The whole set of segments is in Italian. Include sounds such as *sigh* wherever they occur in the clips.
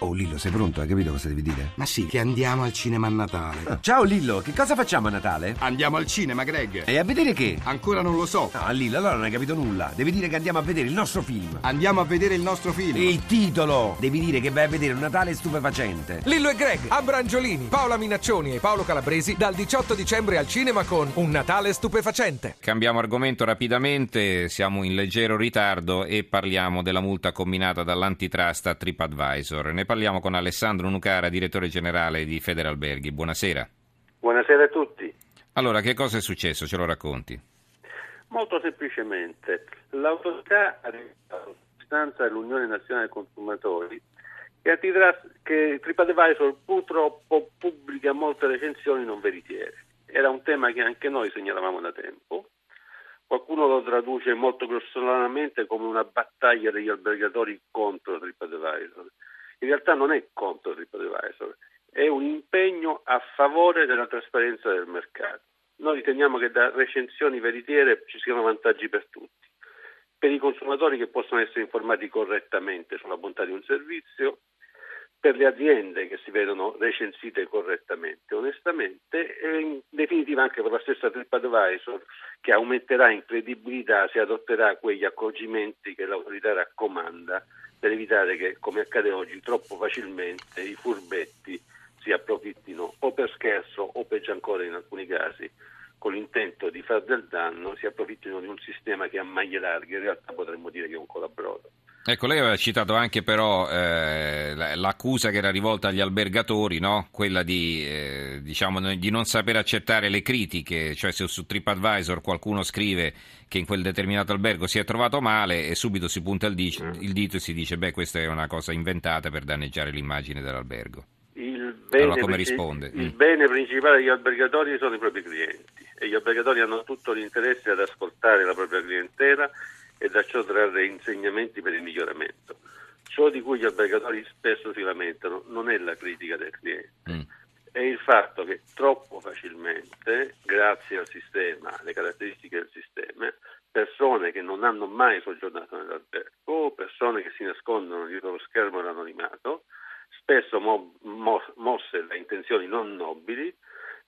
Oh Lillo, sei pronto? Hai capito cosa devi dire? Ma sì, che andiamo al cinema a Natale. Ah, *laughs* ciao Lillo, che cosa facciamo a Natale? Andiamo al cinema, Greg. E a vedere che? Ancora non lo so. Ah, Lillo, allora non hai capito nulla. Devi dire che andiamo a vedere il nostro film. Andiamo a vedere il nostro film. Il titolo! Devi dire che vai a vedere un Natale stupefacente. Lillo e Greg, Abrangiolini, Paola Minaccioni e Paolo Calabresi dal 18 dicembre al cinema con Un Natale stupefacente. Cambiamo argomento rapidamente, siamo in leggero ritardo e parliamo della multa combinata dall'antitrust a TripAdvisor. Ne parliamo con Alessandro Nucara, direttore generale di Federalberghi. Buonasera. Buonasera a tutti. Allora, che cosa è successo? Ce lo racconti? Molto semplicemente, l'autorità ha rivolto istanza all'Unione Nazionale Consumatori che, antitrust, che TripAdvisor purtroppo pubblica molte recensioni non veritiere. Era un tema che anche noi segnalavamo da tempo. Qualcuno lo traduce molto grossolanamente come una battaglia degli albergatori contro TripAdvisor. In realtà non è contro TripAdvisor, è un impegno a favore della trasparenza del mercato. Noi riteniamo che da recensioni veritiere ci siano vantaggi per tutti. Per i consumatori che possono essere informati correttamente sulla bontà di un servizio, per le aziende che si vedono recensite correttamente, onestamente, e in definitiva anche per la stessa TripAdvisor che aumenterà in credibilità se adotterà quegli accorgimenti che l'autorità raccomanda per evitare che, come accade oggi, troppo facilmente i furbetti si approfittino o per scherzo o peggio ancora in alcuni casi con l'intento di far del danno si approfittino di un sistema che ha maglie larghe, in realtà potremmo dire che è un colabrodo. Ecco, lei aveva citato anche però eh, l'accusa che era rivolta agli albergatori, no? quella di, eh, diciamo, di, non saper accettare le critiche, cioè se su TripAdvisor qualcuno scrive che in quel determinato albergo si è trovato male e subito si punta il, dice, mm. il dito e si dice beh questa è una cosa inventata per danneggiare l'immagine dell'albergo. Il bene, allora come risponde? Il mm. bene principale degli albergatori sono i propri clienti e gli albergatori hanno tutto l'interesse ad ascoltare la propria clientela e da ciò trarre insegnamenti per il miglioramento. Ciò di cui gli albergatori spesso si lamentano non è la critica del cliente, mm. è il fatto che troppo facilmente, grazie al sistema, alle caratteristiche del sistema, persone che non hanno mai soggiornato nell'albergo, persone che si nascondono dietro lo schermo dell'anonimato, spesso mo- mo- mosse da intenzioni non nobili,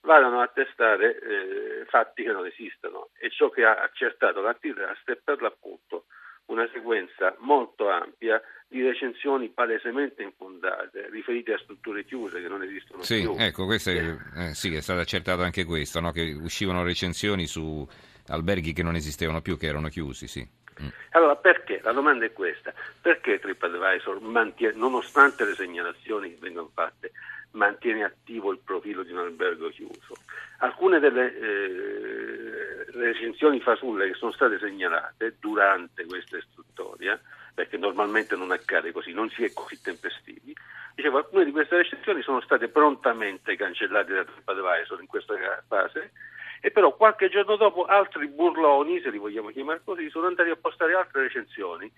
vadano a testare eh, fatti che non esistono e ciò che ha accertato l'antitrust è per l'appunto una sequenza molto ampia di recensioni palesemente infondate, riferite a strutture chiuse che non esistono sì, più. Ecco, è, eh, sì, è stato accertato anche questo, no? che uscivano recensioni su alberghi che non esistevano più, che erano chiusi, sì. Mm. Allora perché? La domanda è questa. Perché TripAdvisor, mantiene, nonostante le segnalazioni che vengono fatte, mantiene attivo il profilo di un albergo. Delle eh, recensioni fasulle che sono state segnalate durante questa istruttoria, perché normalmente non accade così, non si è così tempestivi, dicevo, alcune di queste recensioni sono state prontamente cancellate da TripAdvisor in questa fase e però qualche giorno dopo altri burloni, se li vogliamo chiamare così, sono andati a postare altre recensioni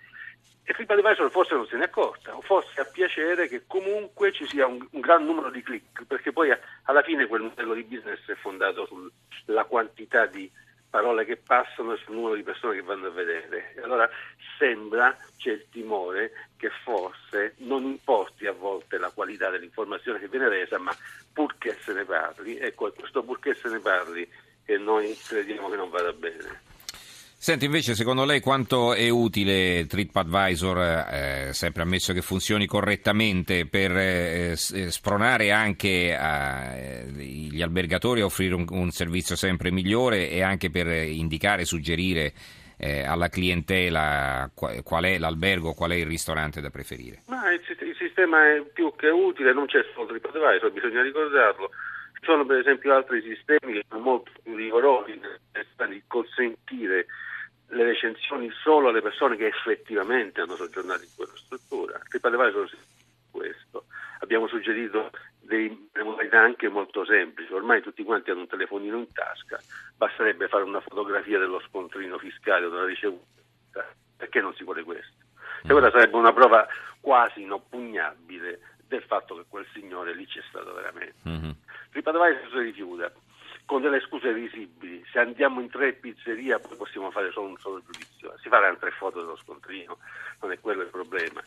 e TripAdvisor forse non se ne è accorta o forse ha piacere che comunque ci sia un, un, gran numero di click perché poi alla fine quel modello di business è fondato sulla quantità di parole che passano e sul numero di persone che vanno a vedere. E allora sembra, c'è il timore che forse non importi a volte la qualità dell'informazione che viene resa, ma purché se ne parli, ecco, questo purché se ne parli che noi crediamo che non vada bene. Senti, invece, secondo lei quanto è utile TripAdvisor, eh, sempre ammesso che funzioni correttamente, per eh, spronare anche agli eh, albergatori a offrire un, un, servizio sempre migliore e anche per indicare, suggerire eh, alla clientela qual è l'albergo, qual è il ristorante da preferire? Ma il, il sistema è più che utile, non c'è solo TripAdvisor, bisogna ricordarlo. Ci sono per esempio altri sistemi che sono molto più rigorosi nel consentire le recensioni solo alle persone che effettivamente hanno soggiornato in quella struttura. TripAdvisor questo. Abbiamo suggerito delle modalità anche molto semplici, ormai tutti quanti hanno un telefonino in tasca, basterebbe fare una fotografia dello scontrino fiscale o della ricevuta, perché non si vuole questo? E quella sarebbe una prova quasi inoppugnabile del fatto che quel signore lì c'è stato veramente. Mm-hmm. TripAdvisor si rifiuta con delle scuse visibili. Se andiamo in tre pizzeria poi possiamo fare solo un solo giudizio. Si faranno tre foto dello scontrino, non è quello il problema.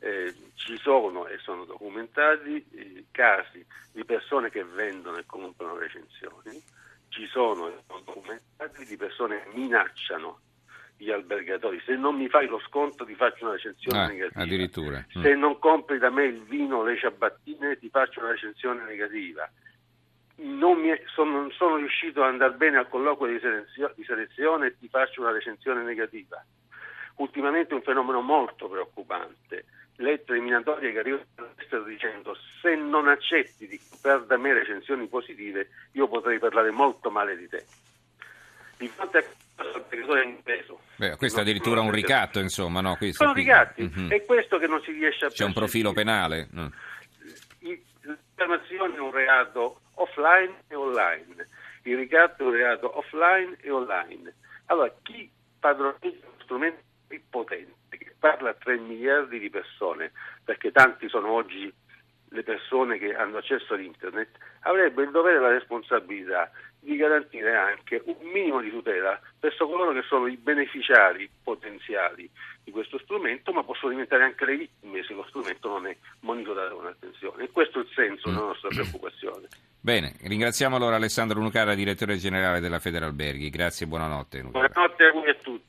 eh, ci sono e sono documentati eh, casi di persone che vendono e comprano recensioni, ci sono e sono documentati di persone che minacciano gli albergatori, se non mi fai lo sconto ti faccio una recensione Ah, negativa. addirittura. Mm. Se non compri da me il vino o le ciabattine ti faccio una recensione negativa. Non, mi sono, non sono riuscito ad andare bene al colloquio di, selezio- di selezione e ti faccio una recensione negativa. Ultimamente è un fenomeno molto preoccupante. Lettere minatorie che arrivano dall'estero dicendo se non accetti di comprare da me recensioni positive io potrei parlare molto male di te. Di fronte a questo l'albergatore è impeso. Beh, questo è addirittura un ricatto, insomma, no? Questo Sono qui- ricatti, Mhm. è questo che non si riesce a C'è un profilo penale? Mm. Il- La diffamazione è un reato offline e online, il ricatto è un reato offline e online. Allora, chi padroneggia uno strumento potente, che parla a 3 miliardi di persone, perché tanti sono oggi le persone che hanno accesso ad internet, avrebbe il dovere e la responsabilità di garantire anche un minimo di tutela verso coloro che sono i beneficiari potenziali di questo strumento, ma possono diventare anche le vittime se lo strumento non è monitorato con attenzione. E questo è il senso della nostra preoccupazione. Bene, ringraziamo allora Alessandro Nucara, direttore generale della Federalberghi. Grazie e buonanotte. Nucara. Buonanotte a voi e a tutti.